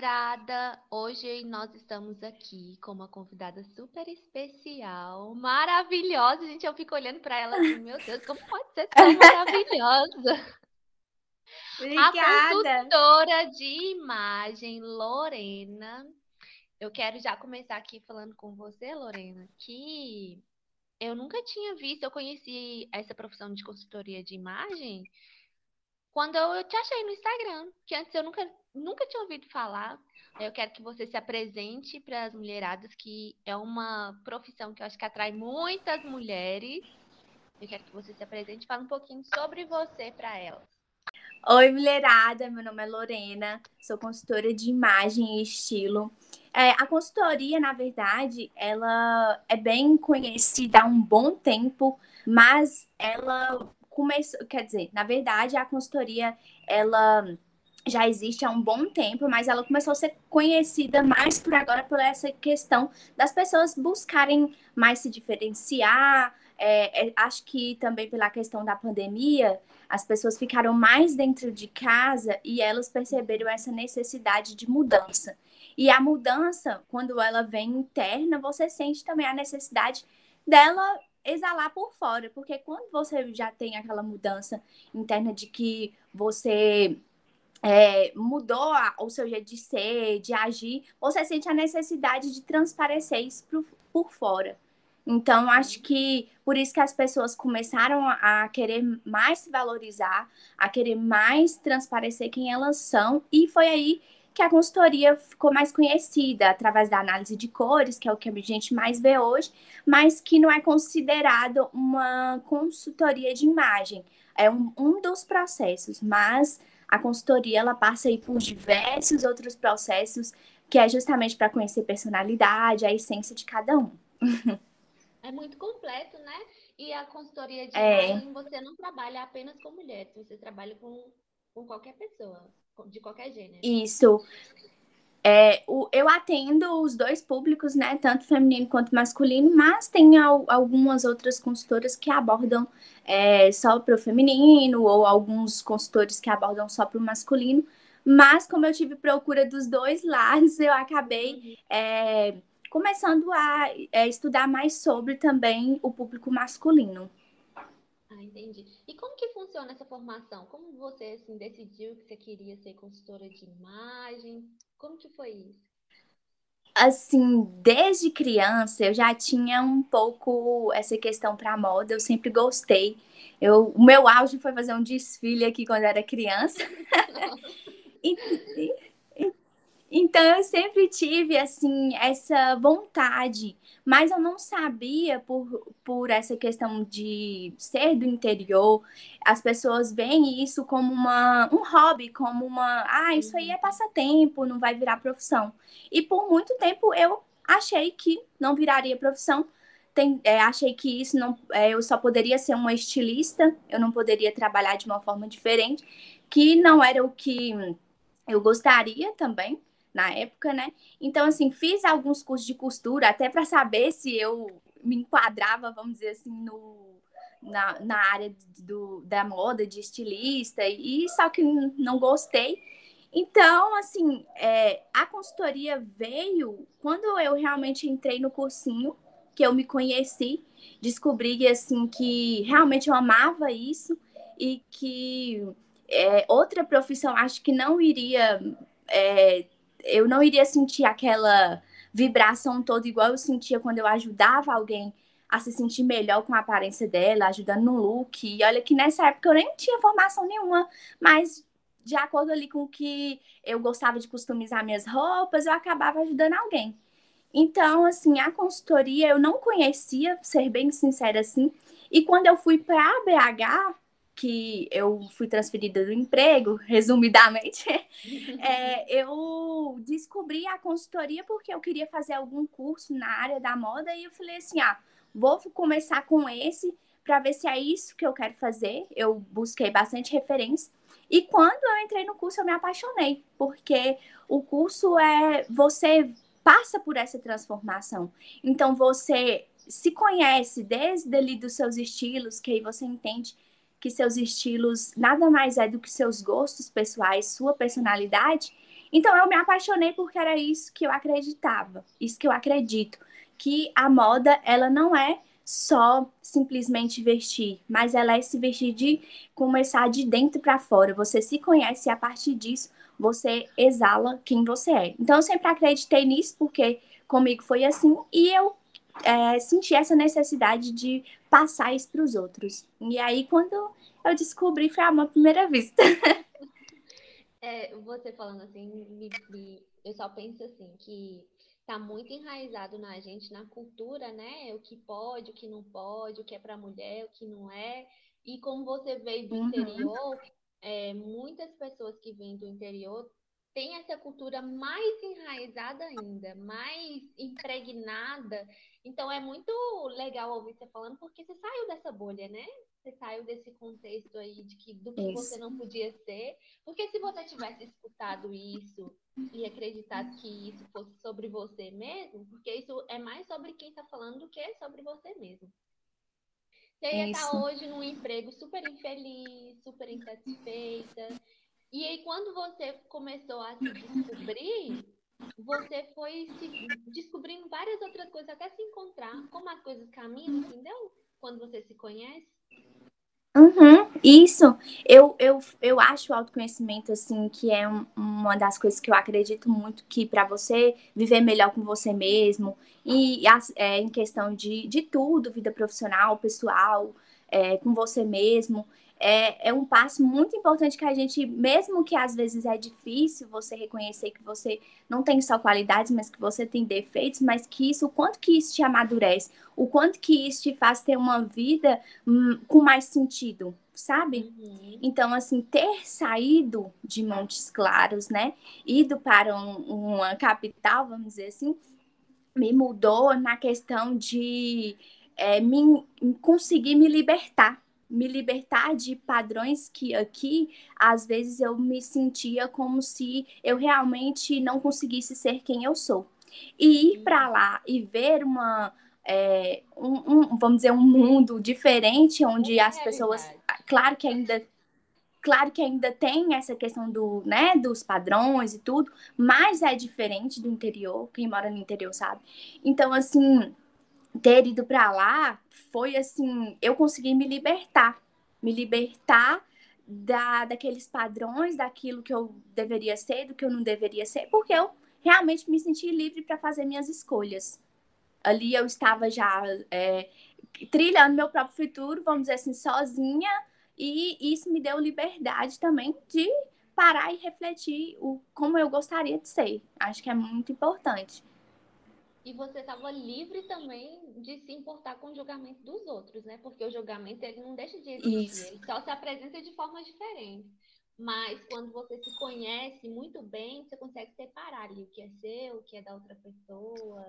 mulherada! Hoje nós estamos aqui com uma convidada super especial, maravilhosa. Gente, eu fico olhando para ela assim, meu Deus, como pode ser tão maravilhosa? Obrigada. A consultora de imagem, Lorena. Eu quero já começar aqui falando com você, Lorena, que eu nunca tinha visto, eu conheci essa profissão de consultoria de imagem quando eu te achei no Instagram, que antes eu nunca, nunca tinha ouvido falar. Eu quero que você se apresente para as mulheradas, que é uma profissão que eu acho que atrai muitas mulheres. Eu quero que você se apresente e fale um pouquinho sobre você para elas. Oi, mulherada, meu nome é Lorena, sou consultora de imagem e estilo. É, a consultoria, na verdade, ela é bem conhecida há um bom tempo, mas ela começou, quer dizer, na verdade, a consultoria, ela já existe há um bom tempo, mas ela começou a ser conhecida mais por agora por essa questão das pessoas buscarem mais se diferenciar. É, é, acho que também pela questão da pandemia, as pessoas ficaram mais dentro de casa e elas perceberam essa necessidade de mudança. E a mudança, quando ela vem interna, você sente também a necessidade dela exalar por fora, porque quando você já tem aquela mudança interna de que você é, mudou a, o seu jeito de ser, de agir, você sente a necessidade de transparecer isso por, por fora. Então, acho que por isso que as pessoas começaram a, a querer mais se valorizar, a querer mais transparecer quem elas são, e foi aí que a consultoria ficou mais conhecida através da análise de cores, que é o que a gente mais vê hoje, mas que não é considerado uma consultoria de imagem. É um, um dos processos, mas a consultoria ela passa aí por diversos outros processos que é justamente para conhecer personalidade, a essência de cada um. É muito completo, né? E a consultoria de é. você não trabalha apenas com mulheres, você trabalha com, com qualquer pessoa de qualquer gênero. Isso. É, o, eu atendo os dois públicos, né? Tanto feminino quanto masculino, mas tem al, algumas outras consultoras que abordam é, só para o feminino, ou alguns consultores que abordam só para o masculino. Mas como eu tive procura dos dois lados, eu acabei uhum. é, começando a é, estudar mais sobre também o público masculino. Ah, entendi. E como que funciona essa formação? Como você assim, decidiu que você queria ser consultora de imagem? Como que foi isso? Assim, desde criança eu já tinha um pouco essa questão para moda, eu sempre gostei. Eu, o meu auge foi fazer um desfile aqui quando eu era criança. e, então eu sempre tive assim essa vontade, mas eu não sabia por, por essa questão de ser do interior, as pessoas veem isso como uma, um hobby, como uma, ah, isso aí é uhum. passatempo, não vai virar profissão. E por muito tempo eu achei que não viraria profissão. Tem, é, achei que isso não, é, eu só poderia ser uma estilista, eu não poderia trabalhar de uma forma diferente, que não era o que eu gostaria também na época, né? Então, assim, fiz alguns cursos de costura até para saber se eu me enquadrava, vamos dizer assim, no, na, na área do, da moda, de estilista, e só que não gostei. Então, assim, é, a consultoria veio quando eu realmente entrei no cursinho, que eu me conheci, descobri assim que realmente eu amava isso e que é, outra profissão acho que não iria é, eu não iria sentir aquela vibração toda igual eu sentia quando eu ajudava alguém a se sentir melhor com a aparência dela, ajudando no look. E olha que nessa época eu nem tinha formação nenhuma, mas de acordo ali com o que eu gostava de customizar minhas roupas, eu acabava ajudando alguém. Então, assim, a consultoria eu não conhecia, ser bem sincera assim. E quando eu fui para BH, que eu fui transferida do emprego, resumidamente, é, eu descobri a consultoria porque eu queria fazer algum curso na área da moda e eu falei assim, ah, vou começar com esse para ver se é isso que eu quero fazer. Eu busquei bastante referência e quando eu entrei no curso eu me apaixonei, porque o curso é você passa por essa transformação. Então você se conhece desde ali dos seus estilos, que aí você entende que seus estilos nada mais é do que seus gostos pessoais, sua personalidade. Então eu me apaixonei porque era isso que eu acreditava, isso que eu acredito, que a moda ela não é só simplesmente vestir, mas ela é se vestir de começar de dentro para fora. Você se conhece e a partir disso você exala quem você é. Então eu sempre acreditei nisso porque comigo foi assim e eu é, senti essa necessidade de passar isso para os outros. E aí quando eu descobri foi a primeira vista. É, você falando assim, me, me, eu só penso assim, que tá muito enraizado na gente, na cultura, né? O que pode, o que não pode, o que é para mulher, o que não é. E como você veio do uhum. interior, é, muitas pessoas que vêm do interior têm essa cultura mais enraizada ainda, mais impregnada. Então é muito legal ouvir você falando, porque você saiu dessa bolha, né? você saiu desse contexto aí de que do que isso. você não podia ser. Porque se você tivesse escutado isso e acreditado que isso fosse sobre você mesmo, porque isso é mais sobre quem está falando do que sobre você mesmo. Você ia estar tá hoje num emprego super infeliz, super insatisfeita. E aí, quando você começou a se descobrir, você foi se descobrindo várias outras coisas, até se encontrar, como as coisas caminham, entendeu? Quando você se conhece. Uhum, isso. Eu, eu, eu acho o autoconhecimento, assim, que é um, uma das coisas que eu acredito muito que para você viver melhor com você mesmo, e é, em questão de, de tudo, vida profissional, pessoal, é, com você mesmo, é, é um passo muito importante que a gente, mesmo que às vezes é difícil você reconhecer que você não tem só qualidades, mas que você tem defeitos, mas que isso, o quanto que isso te amadurece, o quanto que isso te faz ter uma vida hum, com mais sentido, sabe? Uhum. Então, assim, ter saído de Montes Claros, né, ido para um, uma capital, vamos dizer assim, me mudou na questão de é, me, conseguir me libertar me libertar de padrões que aqui, às vezes, eu me sentia como se eu realmente não conseguisse ser quem eu sou. E ir para lá e ver uma. É, um, um, vamos dizer, um mundo diferente, onde é as pessoas. Claro que ainda. Claro que ainda tem essa questão do, né, dos padrões e tudo, mas é diferente do interior, quem mora no interior sabe. Então, assim, ter ido para lá foi assim, eu consegui me libertar, me libertar da, daqueles padrões, daquilo que eu deveria ser, do que eu não deveria ser, porque eu realmente me senti livre para fazer minhas escolhas. Ali eu estava já é, trilhando meu próprio futuro, vamos dizer assim, sozinha, e isso me deu liberdade também de parar e refletir o, como eu gostaria de ser. Acho que é muito importante e você estava livre também de se importar com o julgamento dos outros, né? Porque o julgamento ele não deixa de existir, Isso. ele só se apresenta de formas diferentes. Mas quando você se conhece muito bem, você consegue separar ali o que é seu, o que é da outra pessoa.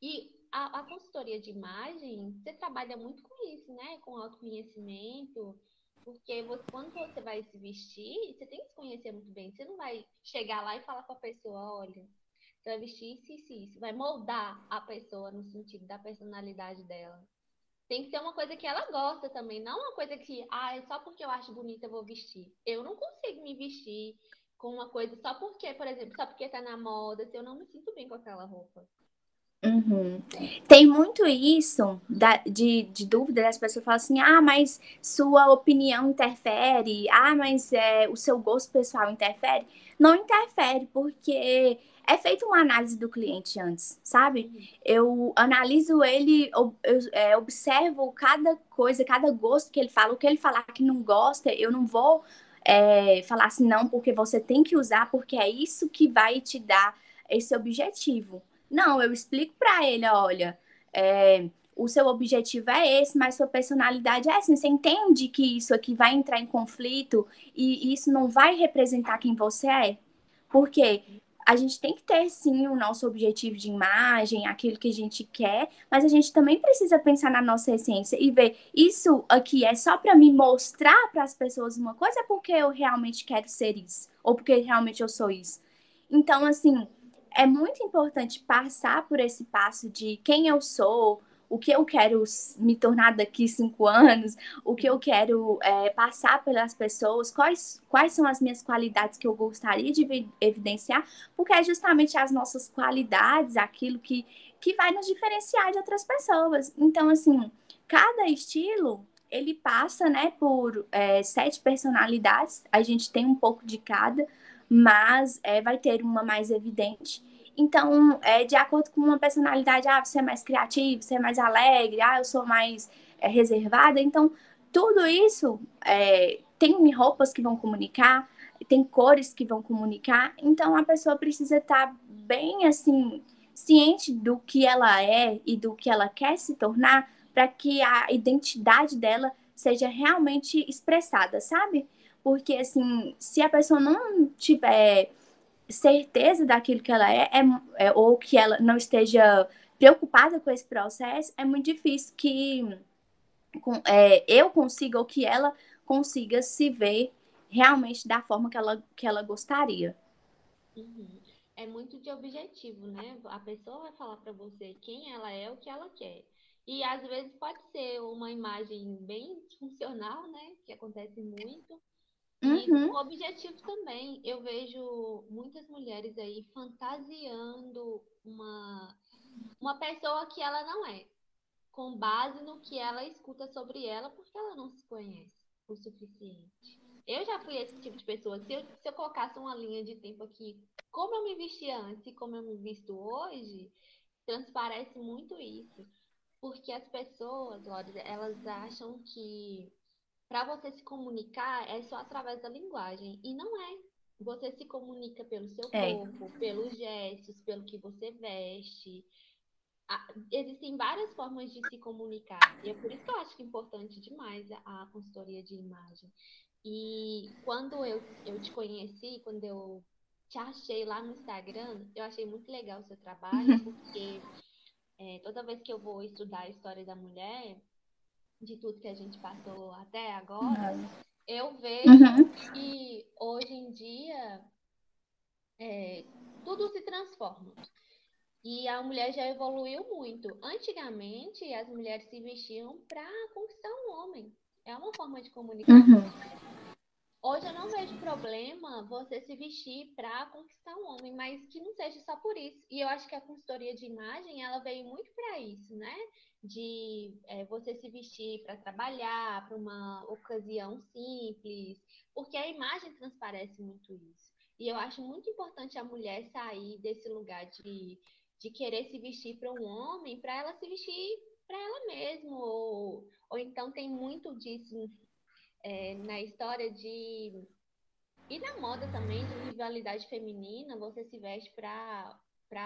E a, a consultoria de imagem, você trabalha muito com isso, né? Com autoconhecimento. Porque você, quando você vai se vestir, você tem que se conhecer muito bem. Você não vai chegar lá e falar com a pessoa, olha, vai vestir isso, isso, isso. Vai moldar a pessoa no sentido da personalidade dela. Tem que ser uma coisa que ela gosta também, não uma coisa que, ah, é só porque eu acho bonita eu vou vestir. Eu não consigo me vestir com uma coisa só porque, por exemplo, só porque tá na moda, se eu não me sinto bem com aquela roupa. Uhum. Tem muito isso da, de, de dúvida das pessoas falam assim: ah, mas sua opinião interfere, ah, mas é, o seu gosto pessoal interfere. Não interfere, porque é feita uma análise do cliente antes, sabe? Eu analiso ele, eu, é, observo cada coisa, cada gosto que ele fala, o que ele falar que não gosta, eu não vou é, falar assim, não, porque você tem que usar, porque é isso que vai te dar esse objetivo. Não, eu explico para ele, olha, é, o seu objetivo é esse, mas sua personalidade é assim. Você entende que isso aqui vai entrar em conflito e isso não vai representar quem você é? Porque a gente tem que ter sim o nosso objetivo de imagem, aquilo que a gente quer, mas a gente também precisa pensar na nossa essência e ver isso aqui é só para me mostrar para as pessoas uma coisa, é porque eu realmente quero ser isso, ou porque realmente eu sou isso. Então, assim, é muito importante passar por esse passo de quem eu sou, o que eu quero me tornar daqui cinco anos, o que eu quero é, passar pelas pessoas, quais, quais são as minhas qualidades que eu gostaria de evidenciar, porque é justamente as nossas qualidades, aquilo que, que vai nos diferenciar de outras pessoas. Então, assim, cada estilo ele passa, né, por é, sete personalidades. A gente tem um pouco de cada, mas é, vai ter uma mais evidente. Então, é, de acordo com uma personalidade, ah, você é mais criativo, você é mais alegre, ah, eu sou mais é, reservada. Então, tudo isso é, tem roupas que vão comunicar, tem cores que vão comunicar. Então, a pessoa precisa estar bem, assim, ciente do que ela é e do que ela quer se tornar para que a identidade dela seja realmente expressada, sabe? Porque, assim, se a pessoa não tiver certeza daquilo que ela é, é, é, ou que ela não esteja preocupada com esse processo, é muito difícil que com, é, eu consiga ou que ela consiga se ver realmente da forma que ela, que ela gostaria. Uhum. É muito de objetivo, né? A pessoa vai falar para você quem ela é, o que ela quer. E às vezes pode ser uma imagem bem funcional, né? Que acontece muito. Uhum. E o objetivo também, eu vejo muitas mulheres aí fantasiando uma, uma pessoa que ela não é, com base no que ela escuta sobre ela, porque ela não se conhece o suficiente. Eu já fui esse tipo de pessoa. Se eu, se eu colocasse uma linha de tempo aqui, como eu me vestia antes e como eu me visto hoje, transparece muito isso. Porque as pessoas, Lores, elas acham que para você se comunicar é só através da linguagem. E não é. Você se comunica pelo seu é. corpo, pelos gestos, pelo que você veste. Existem várias formas de se comunicar. E é por isso que eu acho que é importante demais a consultoria de imagem. E quando eu, eu te conheci, quando eu te achei lá no Instagram, eu achei muito legal o seu trabalho, porque é, toda vez que eu vou estudar a história da mulher, de tudo que a gente passou até agora, uhum. eu vejo uhum. que hoje em dia é, tudo se transforma. E a mulher já evoluiu muito. Antigamente, as mulheres se vestiam para conquistar um homem. É uma forma de comunicação. Uhum. Hoje eu não vejo problema você se vestir para conquistar um homem, mas que não seja só por isso. E eu acho que a consultoria de imagem, ela veio muito para isso, né? De é, você se vestir para trabalhar, para uma ocasião simples, porque a imagem transparece muito isso. E eu acho muito importante a mulher sair desse lugar de, de querer se vestir para um homem, para ela se vestir para ela mesma, ou, ou então tem muito disso é, na história de. E na moda também, de rivalidade feminina, você se veste para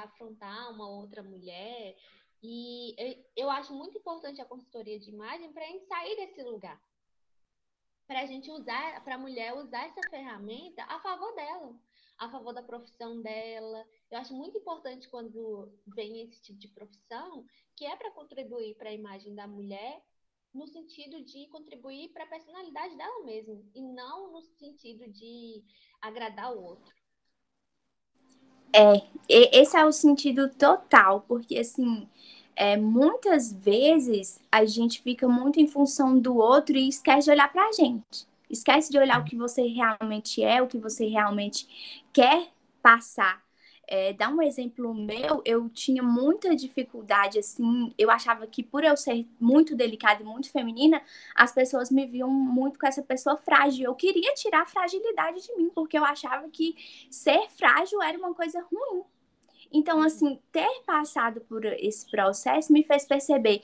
afrontar uma outra mulher. E eu, eu acho muito importante a consultoria de imagem para a gente sair desse lugar. Para a gente usar, para a mulher usar essa ferramenta a favor dela, a favor da profissão dela. Eu acho muito importante quando vem esse tipo de profissão, que é para contribuir para a imagem da mulher no sentido de contribuir para a personalidade dela mesma e não no sentido de agradar o outro. É, esse é o sentido total, porque assim, é, muitas vezes a gente fica muito em função do outro e esquece de olhar para a gente. Esquece de olhar o que você realmente é, o que você realmente quer passar. É, dar um exemplo meu, eu tinha muita dificuldade, assim, eu achava que por eu ser muito delicada e muito feminina, as pessoas me viam muito com essa pessoa frágil. Eu queria tirar a fragilidade de mim, porque eu achava que ser frágil era uma coisa ruim. Então, assim, ter passado por esse processo me fez perceber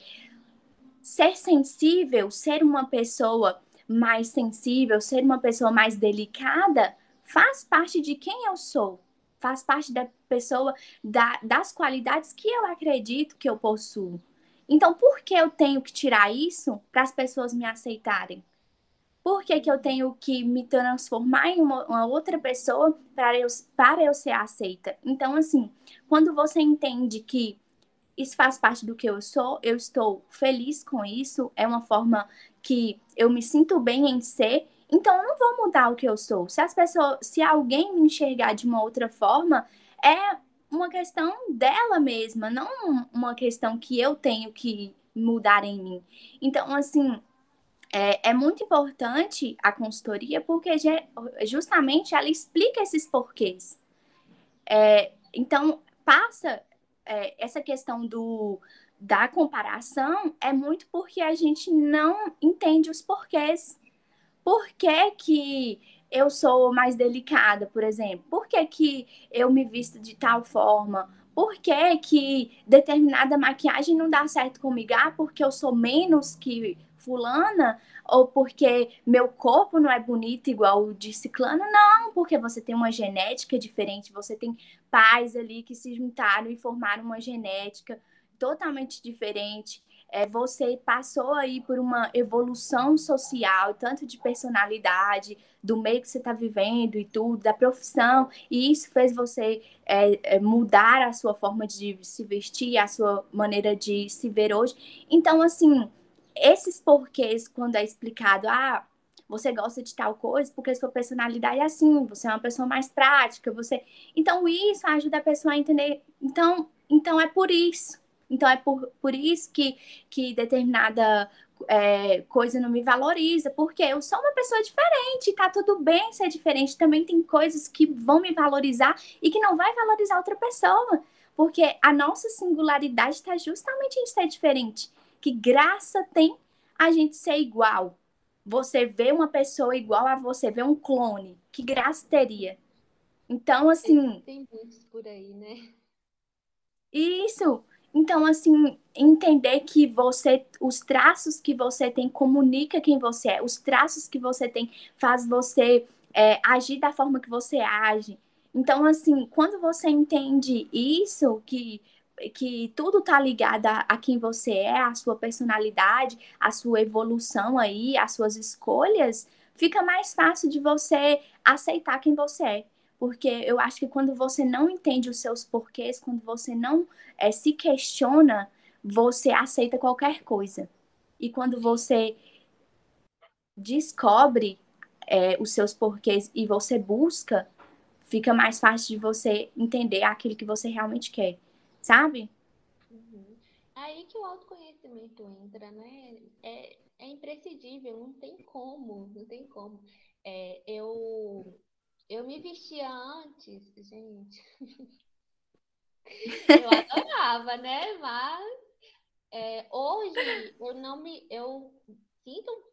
ser sensível, ser uma pessoa mais sensível, ser uma pessoa mais delicada, faz parte de quem eu sou faz parte da pessoa, da, das qualidades que eu acredito que eu possuo. Então, por que eu tenho que tirar isso para as pessoas me aceitarem? Por que, que eu tenho que me transformar em uma, uma outra pessoa para eu, para eu ser aceita? Então, assim, quando você entende que isso faz parte do que eu sou, eu estou feliz com isso, é uma forma que eu me sinto bem em ser, então, eu não vou mudar o que eu sou. Se as pessoas, se alguém me enxergar de uma outra forma, é uma questão dela mesma, não uma questão que eu tenho que mudar em mim. Então, assim, é, é, muito importante a consultoria porque justamente ela explica esses porquês. É, então, passa é, essa questão do, da comparação é muito porque a gente não entende os porquês. Por que, que eu sou mais delicada, por exemplo? Por que, que eu me visto de tal forma? Por que, que determinada maquiagem não dá certo comigo? Ah, porque eu sou menos que fulana? Ou porque meu corpo não é bonito igual o de ciclano? Não, porque você tem uma genética diferente, você tem pais ali que se juntaram e formaram uma genética totalmente diferente. É, você passou aí por uma evolução social, tanto de personalidade, do meio que você está vivendo e tudo, da profissão, e isso fez você é, é, mudar a sua forma de se vestir, a sua maneira de se ver hoje. Então, assim, esses porquês, quando é explicado, ah, você gosta de tal coisa porque sua personalidade é assim, você é uma pessoa mais prática, você. Então, isso ajuda a pessoa a entender. Então, então é por isso. Então, é por, por isso que, que determinada é, coisa não me valoriza, porque eu sou uma pessoa diferente, tá tudo bem ser diferente. Também tem coisas que vão me valorizar e que não vai valorizar outra pessoa, porque a nossa singularidade está justamente em ser diferente. Que graça tem a gente ser igual? Você vê uma pessoa igual a você, vê um clone, que graça teria? Então, assim. Tem muitos por aí, né? Isso. Então, assim, entender que você, os traços que você tem comunica quem você é, os traços que você tem faz você é, agir da forma que você age. Então, assim, quando você entende isso, que que tudo tá ligado a, a, quem você é, a sua personalidade, a sua evolução aí, as suas escolhas, fica mais fácil de você aceitar quem você é. Porque eu acho que quando você não entende os seus porquês, quando você não é, se questiona, você aceita qualquer coisa. E quando você descobre é, os seus porquês e você busca, fica mais fácil de você entender aquilo que você realmente quer sabe? Uhum. Aí que o autoconhecimento entra, né? É, é imprescindível, não tem como, não tem como. É, eu, eu me vestia antes, gente. eu adorava, né? Mas é, hoje eu não me. Eu sinto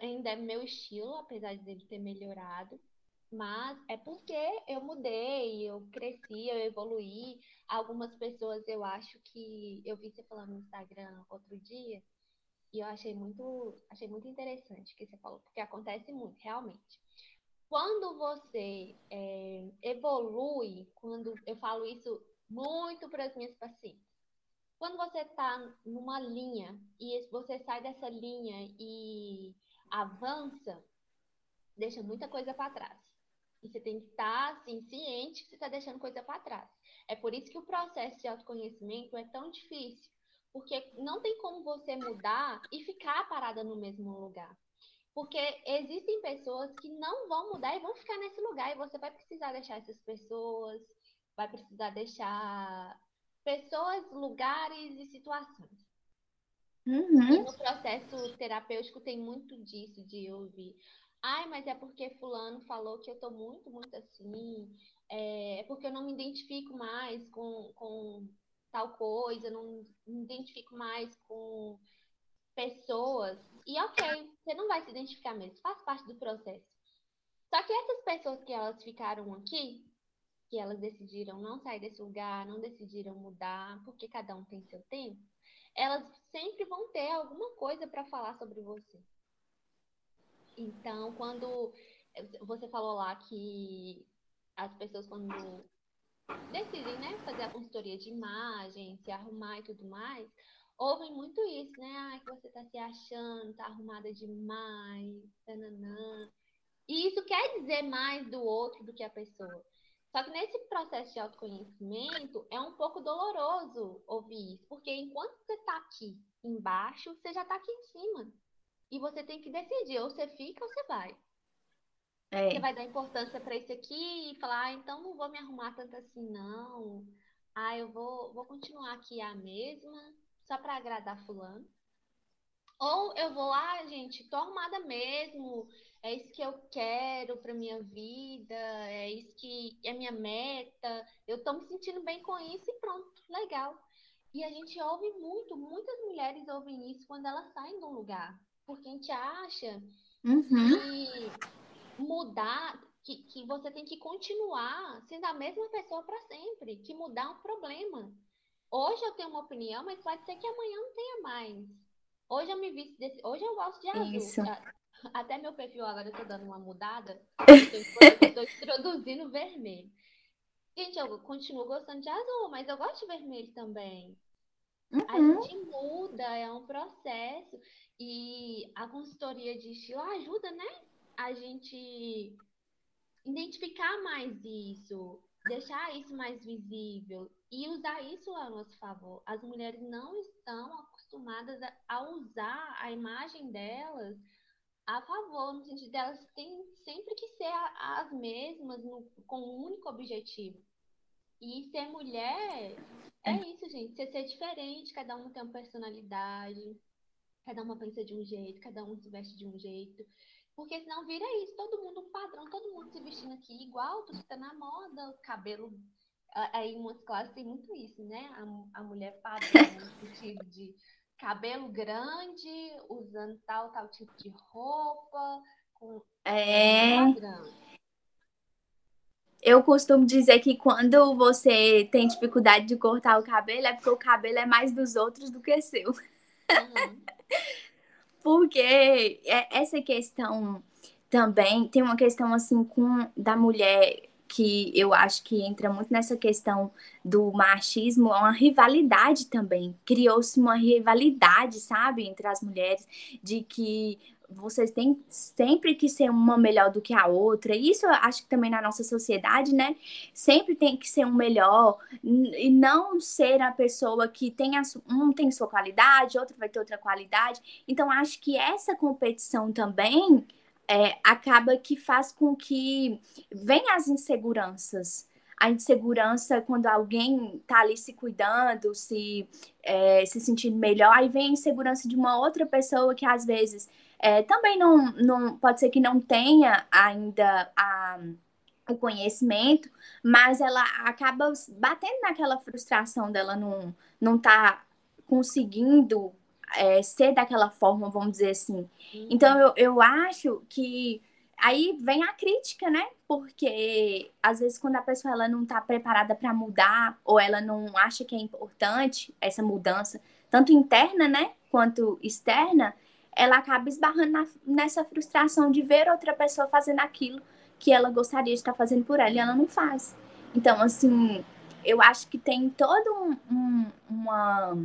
ainda é meu estilo, apesar de ele ter melhorado. Mas é porque eu mudei, eu cresci, eu evoluí. Algumas pessoas eu acho que eu vi você falando no Instagram outro dia e eu achei muito, achei muito interessante o que você falou, porque acontece muito, realmente. Quando você é, evolui, quando eu falo isso muito para as minhas pacientes, quando você está numa linha e você sai dessa linha e avança, deixa muita coisa para trás. E você tem que estar, assim, ciente que você está deixando coisa para trás. É por isso que o processo de autoconhecimento é tão difícil. Porque não tem como você mudar e ficar parada no mesmo lugar. Porque existem pessoas que não vão mudar e vão ficar nesse lugar. E você vai precisar deixar essas pessoas, vai precisar deixar pessoas, lugares e situações. Uhum. E no processo terapêutico tem muito disso, de ouvir. Ai, mas é porque fulano falou que eu tô muito, muito assim. É, é porque eu não me identifico mais com, com tal coisa, não me identifico mais com pessoas. E ok, você não vai se identificar mesmo, faz parte do processo. Só que essas pessoas que elas ficaram aqui, que elas decidiram não sair desse lugar, não decidiram mudar, porque cada um tem seu tempo, elas sempre vão ter alguma coisa para falar sobre você. Então, quando você falou lá que as pessoas quando decidem, né, fazer a consultoria de imagem, se arrumar e tudo mais, ouvem muito isso, né? Ah, que você tá se achando, tá arrumada demais, tananã. E isso quer dizer mais do outro do que a pessoa. Só que nesse processo de autoconhecimento é um pouco doloroso ouvir isso, porque enquanto você tá aqui embaixo, você já tá aqui em cima. E você tem que decidir, ou você fica ou você vai. É. Você vai dar importância para isso aqui e falar, ah, então não vou me arrumar tanto assim, não. Ah, eu vou, vou continuar aqui a mesma, só para agradar fulano. Ou eu vou lá, gente, tô arrumada mesmo, é isso que eu quero para minha vida, é isso que é minha meta, eu tô me sentindo bem com isso e pronto, legal. E a gente ouve muito, muitas mulheres ouvem isso quando elas saem de um lugar, porque a gente acha Uhum. que mudar, que, que você tem que continuar sendo a mesma pessoa para sempre, que mudar é um problema. Hoje eu tenho uma opinião, mas pode ser que amanhã não tenha mais. Hoje eu me visto desse, hoje eu gosto de azul. Isso. Até meu perfil agora eu tô dando uma mudada, tô introduzindo vermelho. Gente, eu continuo gostando de azul, mas eu gosto de vermelho também. A Uhum. gente muda, é um processo. E a consultoria de estilo ajuda, né? A gente identificar mais isso, deixar isso mais visível e usar isso a nosso favor. As mulheres não estão acostumadas a, usar a imagem delas a favor, no sentido delas têm sempre que ser as mesmas, no- com um único objetivo. E ser mulher é É. isso, gente. Você ser diferente, cada um tem uma personalidade, cada uma pensa de um jeito, cada um se veste de um jeito. Porque senão vira isso, todo mundo um padrão, todo mundo se vestindo aqui igual, tudo que tá na moda, o cabelo. Aí em umas classes tem muito isso, né? A, a mulher padrão, no sentido de cabelo grande, usando tal, tal tipo de roupa, com É, padrão. eu costumo dizer que quando você tem dificuldade de cortar o cabelo, é porque o cabelo é mais dos outros do que seu. Uhum. Porque é- essa questão também tem uma questão assim com da mulher que eu acho que entra muito nessa questão do machismo, é uma rivalidade também. Criou-se uma rivalidade, sabe, entre as mulheres, de que vocês têm sempre que ser uma melhor do que a outra. Isso eu acho que também na nossa sociedade, né? Sempre tem que ser um melhor e não ser a pessoa que tem a, um tem sua qualidade, outro vai ter outra qualidade. Então, acho que essa competição também é, acaba que faz com que venham as inseguranças. A insegurança quando alguém tá ali se cuidando, se, é, se sentindo melhor, aí vem a insegurança de uma outra pessoa que às vezes é, também não, não pode ser que não tenha ainda a, o conhecimento, mas ela acaba batendo naquela frustração dela não, não tá conseguindo é, ser daquela forma, vamos dizer assim. Então eu, eu acho que aí vem a crítica, né? Porque às vezes quando a pessoa ela não está preparada para mudar ou ela não acha que é importante essa mudança, tanto interna, né, quanto externa, ela acaba esbarrando na, nessa frustração de ver outra pessoa fazendo aquilo que ela gostaria de estar fazendo por ela e ela não faz. Então, assim, eu acho que tem toda um, um, uma,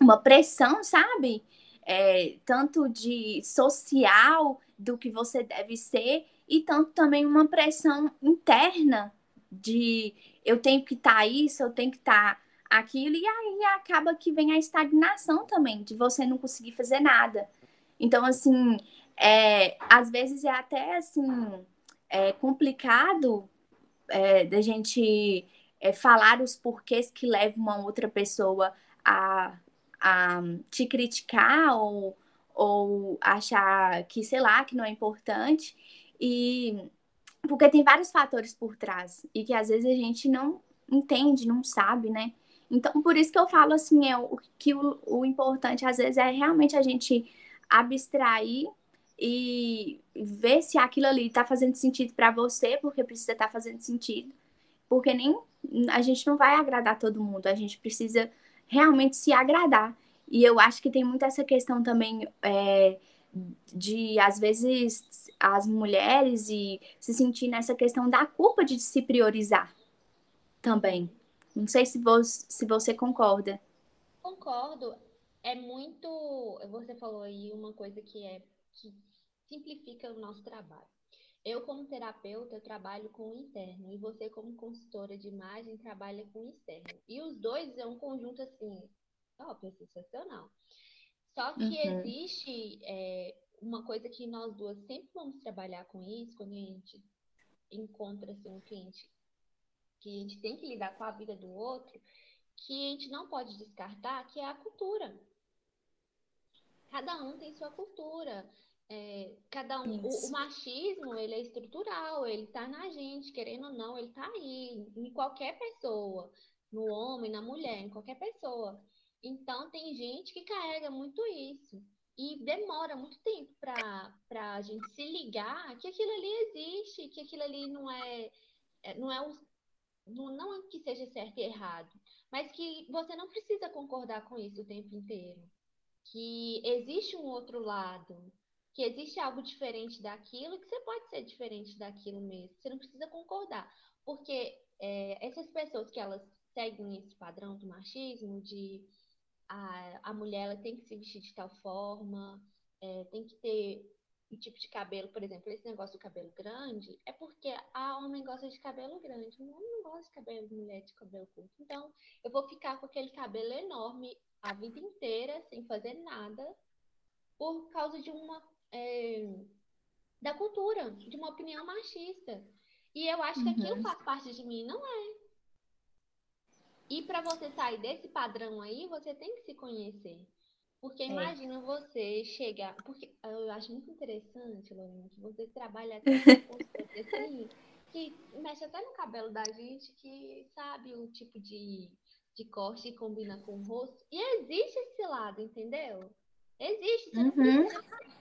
uma pressão, sabe? É, tanto de social do que você deve ser e tanto também uma pressão interna de eu tenho que estar tá isso, eu tenho que estar tá aquilo e aí acaba que vem a estagnação também de você não conseguir fazer nada. Então assim, é, às vezes é até assim é complicado é, da gente é, falar os porquês que levam uma outra pessoa a, a te criticar ou, ou achar que, sei lá, que não é importante. E porque tem vários fatores por trás e que às vezes a gente não entende, não sabe, né? Então, por isso que eu falo assim, é o que o, o importante às vezes é realmente a gente abstrair e ver se aquilo ali está fazendo sentido para você, porque precisa estar tá fazendo sentido, porque nem a gente não vai agradar todo mundo, a gente precisa realmente se agradar. E eu acho que tem muito essa questão também é, de, às vezes, as mulheres e se sentir nessa questão da culpa de se priorizar também. Não sei se você, se você concorda. Concordo. É muito. Você falou aí uma coisa que é que simplifica o nosso trabalho. Eu, como terapeuta, eu trabalho com o interno e você, como consultora de imagem, trabalha com o externo. E os dois é um conjunto assim, top, sensacional. Só que uhum. existe é, uma coisa que nós duas sempre vamos trabalhar com isso quando a gente encontra assim, um cliente que a gente tem que lidar com a vida do outro, que a gente não pode descartar, que é a cultura. Cada um tem sua cultura. É, cada um, o, o, machismo, ele é estrutural, ele tá na gente, querendo ou não, ele tá aí, em qualquer pessoa, no homem, na mulher, em qualquer pessoa. Então, tem gente que carrega muito isso. E demora muito tempo para a gente se ligar que aquilo ali existe, que aquilo ali não é, é não é o, não, não é que seja certo e errado, mas que você não precisa concordar com isso o tempo inteiro. Que existe um outro lado, que existe algo diferente daquilo, que você pode ser diferente daquilo mesmo. Você não precisa concordar. Porque é, essas pessoas que elas seguem esse padrão do machismo, de a, a mulher ela tem que se vestir de tal forma, é, tem que ter um tipo de cabelo, por exemplo, esse negócio do cabelo grande, é porque a homem gosta de cabelo grande, o homem não gosta de cabelo de mulher de cabelo curto. Então, eu vou ficar com aquele cabelo enorme a vida inteira, sem fazer nada, por causa de uma é, da cultura, de uma opinião machista. E eu acho que aquilo uhum. faz parte de mim, não é. E para você sair desse padrão aí, você tem que se conhecer. Porque é. imagina você chegar. Porque eu acho muito interessante, Lorena, que você trabalha até assim, que mexe até no cabelo da gente, que sabe o tipo de, de corte que combina com o rosto. E existe esse lado, entendeu? Existe. Uhum.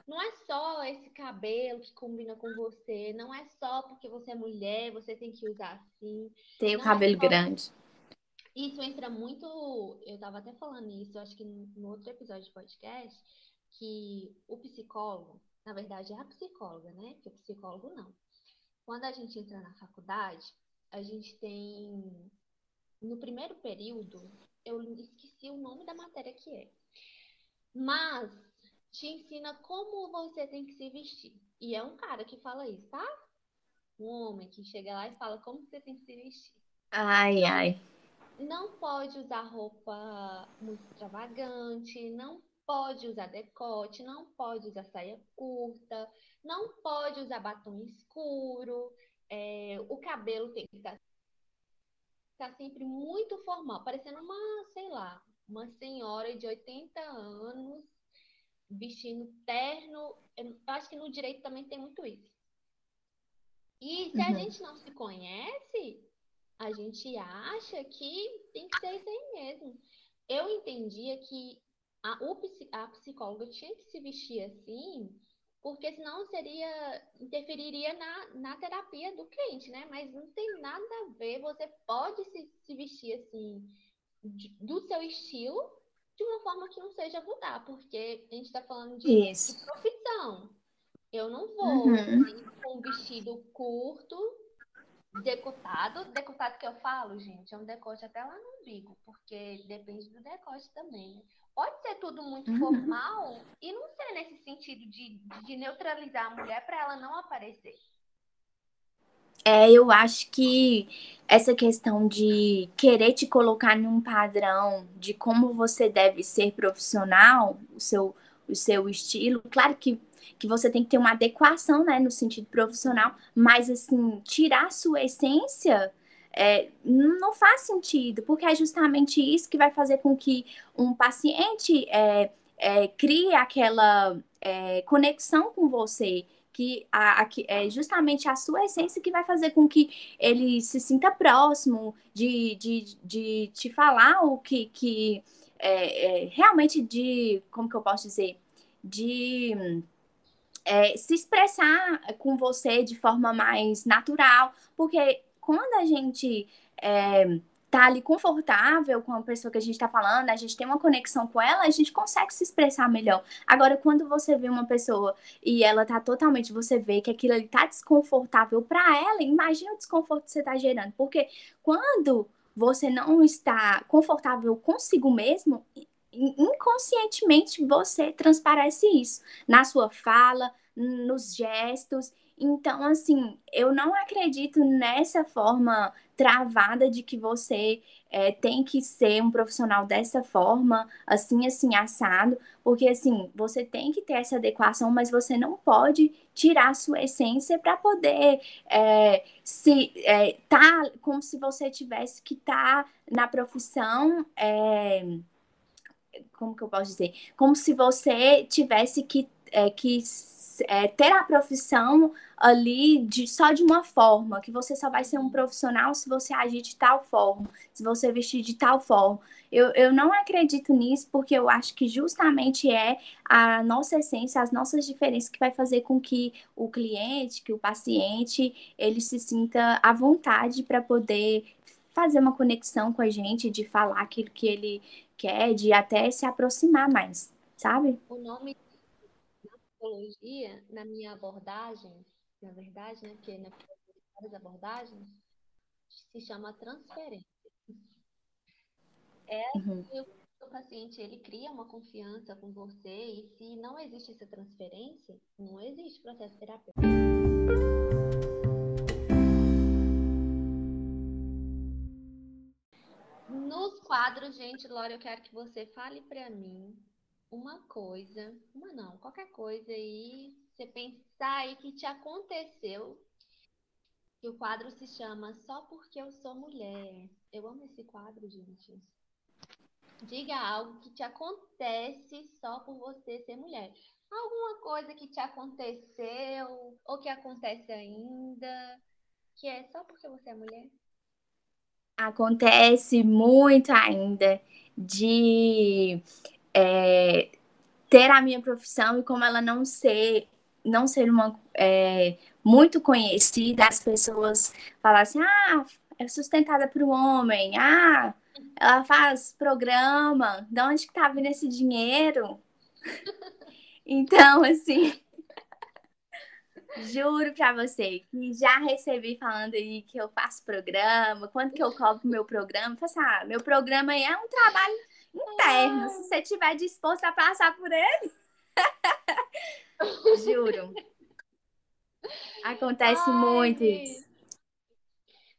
não, é só esse cabelo que combina com você. Não é só porque você é mulher, você tem que usar assim. Tem o cabelo é só... grande. Isso entra muito. Eu estava até falando isso, acho que no outro episódio de podcast, que o psicólogo, na verdade é a psicóloga, né? Porque o psicólogo não. Quando a gente entra na faculdade, a gente tem. No primeiro período, eu esqueci o nome da matéria que é. Mas te ensina como você tem que se vestir. E é um cara que fala isso, tá? Um homem que chega lá e fala como você tem que se vestir. Ai, ai. Não pode usar roupa muito extravagante, não pode usar decote, não pode usar saia curta, não pode usar batom escuro, é, o cabelo tem que estar, estar sempre muito formal, parecendo uma, sei lá, uma senhora de 80 anos vestindo terno. Eu acho que no direito também tem muito isso. E se a uhum. gente não se conhece, a gente acha que tem que ser isso aí mesmo. Eu entendia que a, a psicóloga tinha que se vestir assim, porque senão seria interferiria na, na terapia do cliente, né? Mas não tem nada a ver. Você pode se, se vestir assim do seu estilo de uma forma que não seja mudar, porque a gente está falando de, de, profissão. Eu não vou uhum. com um vestido curto, decotado. Decotado que eu falo, gente, é um decote até lá no umbigo, porque depende do decote também. Pode ser tudo muito formal e não ser nesse sentido de, de neutralizar a mulher para ela não aparecer. É, eu acho que essa questão de querer te colocar num padrão de como você deve ser profissional, o seu, o seu estilo, claro que, que você tem que ter uma adequação, né, no sentido profissional, mas assim, tirar a sua essência é, não faz sentido, porque é justamente isso que vai fazer com que um paciente é, é, crie aquela é, conexão com você que a, a, é justamente a sua essência que vai fazer com que ele se sinta próximo de, de, de te falar o que, que é, é, realmente de, como que eu posso dizer, de é, se expressar com você de forma mais natural, porque quando a gente é, tá ali confortável com a pessoa que a gente está falando, a gente tem uma conexão com ela, a gente consegue se expressar melhor. Agora, quando você vê uma pessoa e ela tá totalmente, você vê que aquilo ali tá desconfortável para ela, imagina o desconforto que você tá gerando. Porque quando você não está confortável consigo mesmo, inconscientemente você transparece isso na sua fala, nos gestos. Então, assim, eu não acredito nessa forma travada de que você é, tem que ser um profissional dessa forma, assim, assim, assado, porque, assim, você tem que ter essa adequação, mas você não pode tirar a sua essência para poder é, se é, tá como se você tivesse que estar tá na profissão. É, como que eu posso dizer? Como se você tivesse que, é, que é, ter a profissão ali de, só de uma forma, que você só vai ser um profissional se você agir de tal forma, se você vestir de tal forma. Eu, eu não acredito nisso, porque eu acho que justamente é a nossa essência, as nossas diferenças que vai fazer com que o cliente, que o paciente, ele se sinta à vontade para poder fazer uma conexão com a gente, de falar aquilo que ele quer, de até se aproximar mais, sabe? O nome psicologia, na minha abordagem, na verdade, né, porque na várias abordagens, se chama transferência. É uhum. o paciente ele cria uma confiança com você e se não existe essa transferência, não existe processo terapêutico. Nos quadros, gente, Laura, eu quero que você fale para mim uma coisa, uma não, qualquer coisa aí, você pensar aí que te aconteceu, que o quadro se chama Só Porque Eu Sou Mulher. Eu amo esse quadro, gente. Diga algo que te acontece só por você ser mulher. Alguma coisa que te aconteceu ou que acontece ainda, que é só porque você é mulher? Acontece muito ainda de é, ter a minha profissão e como ela não ser não ser uma é, muito conhecida, as pessoas falam assim, ah, é sustentada por um homem, ah, ela faz programa, de onde que tá vindo esse dinheiro? Então, assim, juro pra você que já recebi falando aí que eu faço programa, quanto que eu cobro meu programa. Eu assim, ah, meu programa é um trabalho interno. Se você estiver disposto a passar por ele, juro. Acontece Ai, muito isso.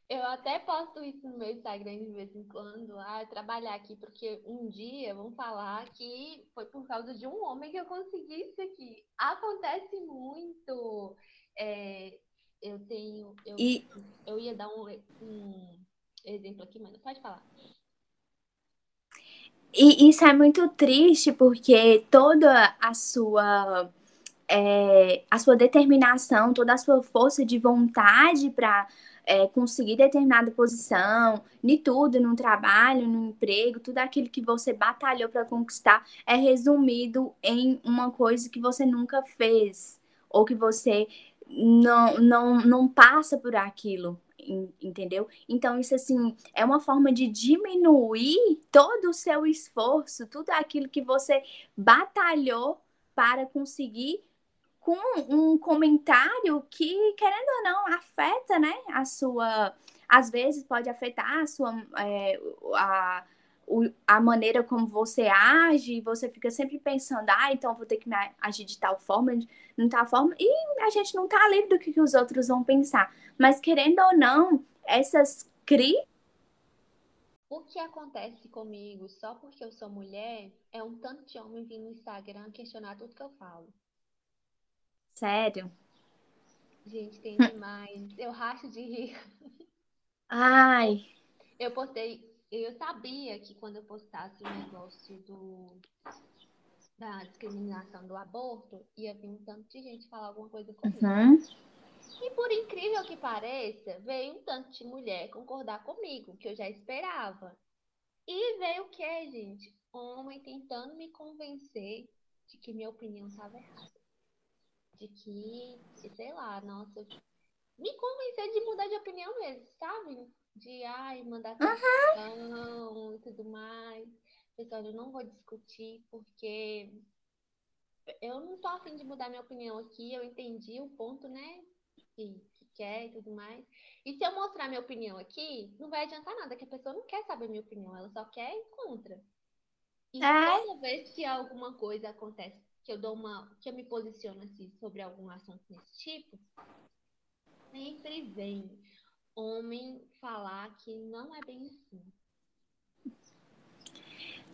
Eu até posto isso no meu Instagram de vez em quando. Ah, trabalhar aqui, porque um dia vão falar que foi por causa de um homem que eu consegui isso aqui. Acontece muito. É, eu tenho. Eu, e... eu ia dar um, um exemplo aqui, mas pode falar. E isso é muito triste porque toda a sua é, a sua determinação, toda a sua força de vontade para é, conseguir determinada posição, de tudo, no trabalho, no emprego, tudo aquilo que você batalhou para conquistar é resumido em uma coisa que você nunca fez, ou que você não, não, não passa por aquilo, entendeu? Então, isso assim é uma forma de diminuir todo o seu esforço, tudo aquilo que você batalhou para conseguir com um comentário que, querendo ou não, afeta, né, a sua. Às vezes pode afetar a sua. É, a, a maneira como você age, você fica sempre pensando, ah, então vou ter que agir de tal forma, de tal forma, e a gente não tá livre do que, que os outros vão pensar. Mas querendo ou não, essas cri o que acontece comigo só porque eu sou mulher é um tanto de homem vir no Instagram questionar tudo que eu falo. Sério? Gente, tem demais. eu racho de rir. Ai. Eu postei, eu sabia que quando eu postasse o negócio do da discriminação do aborto, ia vir um tanto de gente falar alguma coisa comigo. Uhum. E por incrível que pareça, veio um tanto de mulher concordar comigo, que eu já esperava. E veio o que, gente? Homem tentando me convencer de que minha opinião estava errada de que, sei lá, nossa, me convencer de mudar de opinião mesmo, sabe? De, ai, mandar questão uhum. e tudo mais. Pessoal, eu não vou discutir porque eu não tô afim de mudar minha opinião aqui, eu entendi o ponto, né, que, que quer e tudo mais. E se eu mostrar minha opinião aqui, não vai adiantar nada, que a pessoa não quer saber minha opinião, ela só quer ir contra. E é. toda vez que alguma coisa acontece que eu dou uma, que eu me posiciono assim sobre algum assunto desse tipo, sempre vem homem falar que não é bem assim.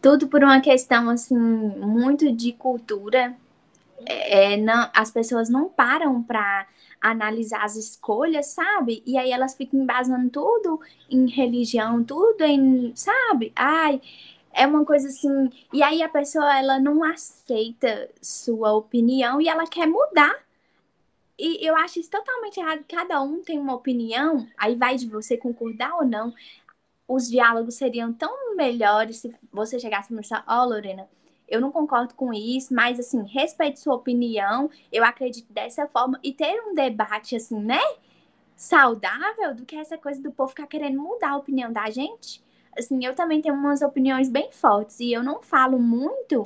Tudo por uma questão assim muito de cultura. É, é não, as pessoas não param para analisar as escolhas, sabe? E aí elas ficam embasando tudo em religião, tudo em, sabe? Ai, é uma coisa assim. E aí a pessoa ela não aceita sua opinião e ela quer mudar. E eu acho isso totalmente errado. Cada um tem uma opinião, aí vai de você concordar ou não. Os diálogos seriam tão melhores se você chegasse e pensar, ó, oh, Lorena, eu não concordo com isso, mas assim, respeite sua opinião, eu acredito dessa forma, e ter um debate assim, né? Saudável do que essa coisa do povo ficar querendo mudar a opinião da gente assim, eu também tenho umas opiniões bem fortes e eu não falo muito.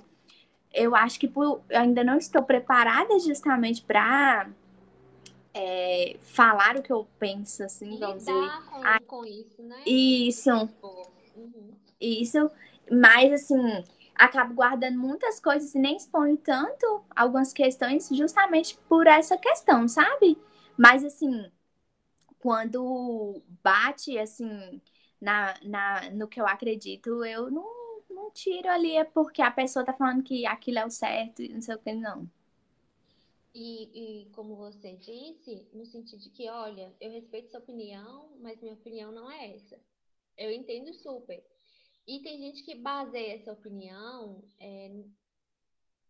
Eu acho que por, eu ainda não estou preparada justamente para é, falar o que eu penso, assim, vamos dizer. Com, ah, com isso, né? Isso. Uhum. Isso. Mas, assim, acabo guardando muitas coisas e nem exponho tanto algumas questões justamente por essa questão, sabe? Mas, assim, quando bate, assim, na, na, no que eu acredito, eu não, não tiro ali é porque a pessoa tá falando que aquilo é o certo e não sei o que, não. E, e como você disse, no sentido de que, olha, eu respeito sua opinião, mas minha opinião não é essa. Eu entendo super. E tem gente que baseia essa opinião é,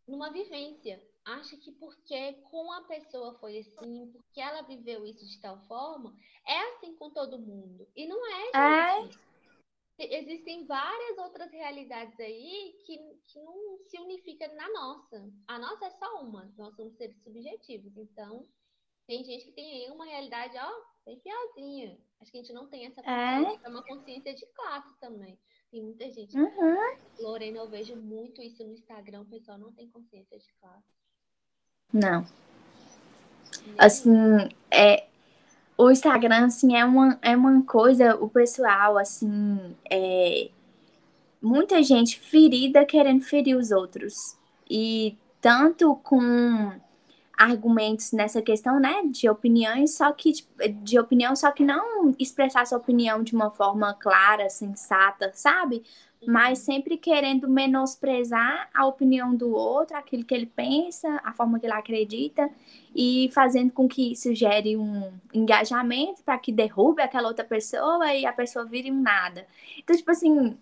numa vivência. Acha que porque com a pessoa foi assim, porque ela viveu isso de tal forma, é assim com todo mundo. E não é, é. gente. É. Existem várias outras realidades aí que, que não se unificam na nossa. A nossa é só uma. Nós somos seres subjetivos. Então, tem gente que tem aí uma realidade, ó, bem piorzinha. Acho que a gente não tem essa consciência. É, é uma consciência de classe também. Tem muita gente. Uhum. Lorena, eu vejo muito isso no Instagram. O pessoal não tem consciência de classe. Não. Assim, é, o Instagram, assim, é uma, é uma coisa, o pessoal, assim, é muita gente ferida querendo ferir os outros. E tanto com argumentos nessa questão, né, de opiniões, só que tipo, de opinião, só que não expressar sua opinião de uma forma clara, sensata, sabe? Mas uhum. sempre querendo menosprezar a opinião do outro, aquilo que ele pensa, a forma que ele acredita, e fazendo com que isso gere um engajamento para que derrube aquela outra pessoa e a pessoa vire um nada. Então, tipo assim,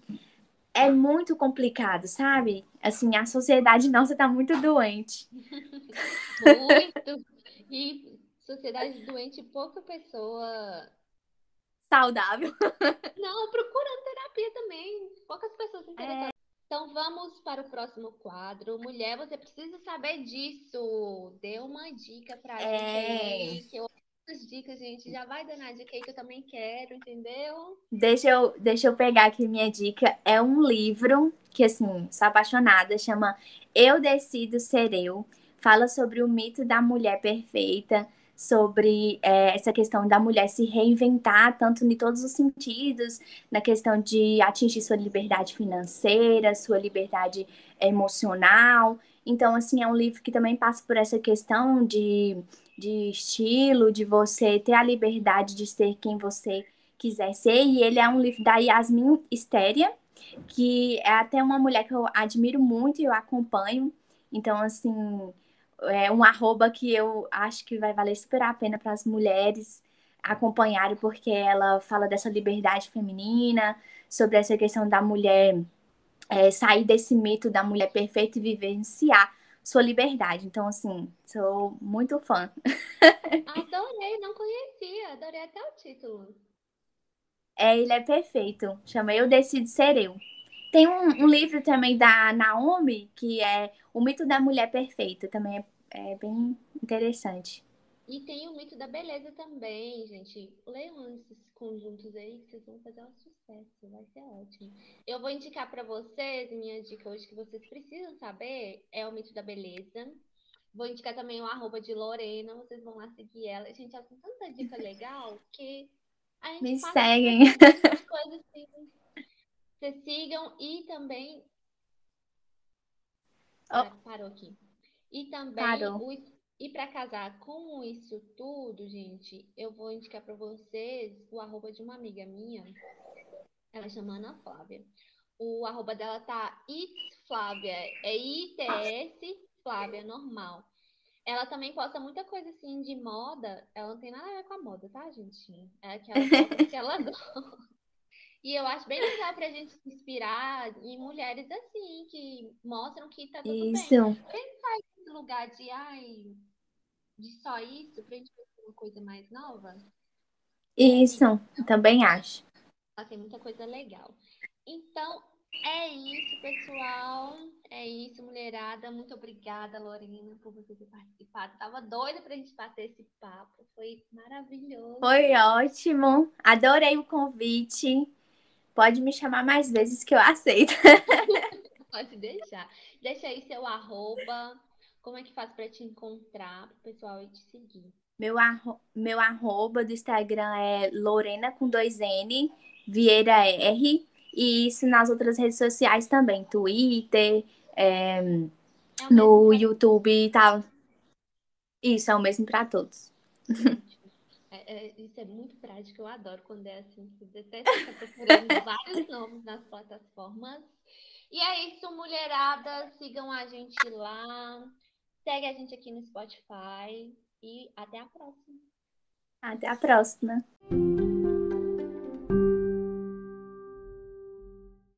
é muito complicado, sabe? Assim, a sociedade nossa tá muito doente. muito. E sociedade doente, pouca pessoa saudável. Não, procurando terapia também. Poucas pessoas interessadas. É. Então vamos para o próximo quadro. Mulher, você precisa saber disso. Dê uma dica pra é. gente aí, que eu as dicas, gente. Já vai dando a dica aí que eu também quero, entendeu? Deixa eu, deixa eu pegar aqui minha dica. É um livro que, assim, sou apaixonada, chama Eu Decido Ser Eu. Fala sobre o mito da mulher perfeita, sobre é, essa questão da mulher se reinventar, tanto em todos os sentidos, na questão de atingir sua liberdade financeira, sua liberdade emocional. Então, assim, é um livro que também passa por essa questão de de estilo, de você ter a liberdade de ser quem você quiser ser. E ele é um livro da Yasmin Estéria, que é até uma mulher que eu admiro muito e eu acompanho. Então, assim, é um arroba que eu acho que vai valer super a pena para as mulheres acompanharem, porque ela fala dessa liberdade feminina, sobre essa questão da mulher é, sair desse mito da mulher perfeita e vivenciar sua liberdade. Então, assim, sou muito fã. Adorei, não conhecia, adorei até o título. É, ele é perfeito. Chama Eu Decido Ser Eu. Tem um, um livro também da Naomi, que é O Mito da Mulher Perfeita. Também é, é bem interessante. E tem o mito da beleza também, gente. Leiam esses conjuntos aí que vocês vão fazer um sucesso, vai ser ótimo. Eu vou indicar para vocês, minha dica hoje que vocês precisam saber é o mito da beleza. Vou indicar também o arroba de Lorena, vocês vão lá seguir ela. Gente, ela tem tanta dica legal que a gente Me seguem. Coisas assim. Vocês sigam e também. Oh. Parou aqui. E também Parou. o e para casar com isso tudo, gente, eu vou indicar para vocês o arroba de uma amiga minha. Ela chama Ana Flávia. O arroba dela tá itflávia, é I-T-S Flávia, normal. Ela também posta muita coisa assim de moda. Ela não tem nada a ver com a moda, tá, gente? É aquela que ela gosta. E eu acho bem legal pra gente se inspirar em mulheres assim, que mostram que tá tudo Isso. bem. Quem desse lugar de, ai, de só isso, pra gente fazer uma coisa mais nova? Isso, também acho. Tem muita coisa legal. Então, é isso, pessoal. É isso, mulherada. Muito obrigada, Lorena, por você ter participado. Tava doida pra gente bater esse papo. Foi maravilhoso. Foi ótimo. Adorei o convite. Pode me chamar mais vezes que eu aceito. Pode deixar. Deixa aí seu arroba. Como é que faz para te encontrar, para o pessoal ir te seguir? Meu, arro meu arroba do Instagram é Lorena com dois N, Vieira R. E isso nas outras redes sociais também, Twitter, é, é no YouTube e tal. Isso, é o mesmo para todos. É, é, isso é muito prático, eu adoro quando é assim, você está procurando vários nomes nas plataformas. E é isso, mulherada, sigam a gente lá, segue a gente aqui no Spotify e até a próxima. Até a próxima.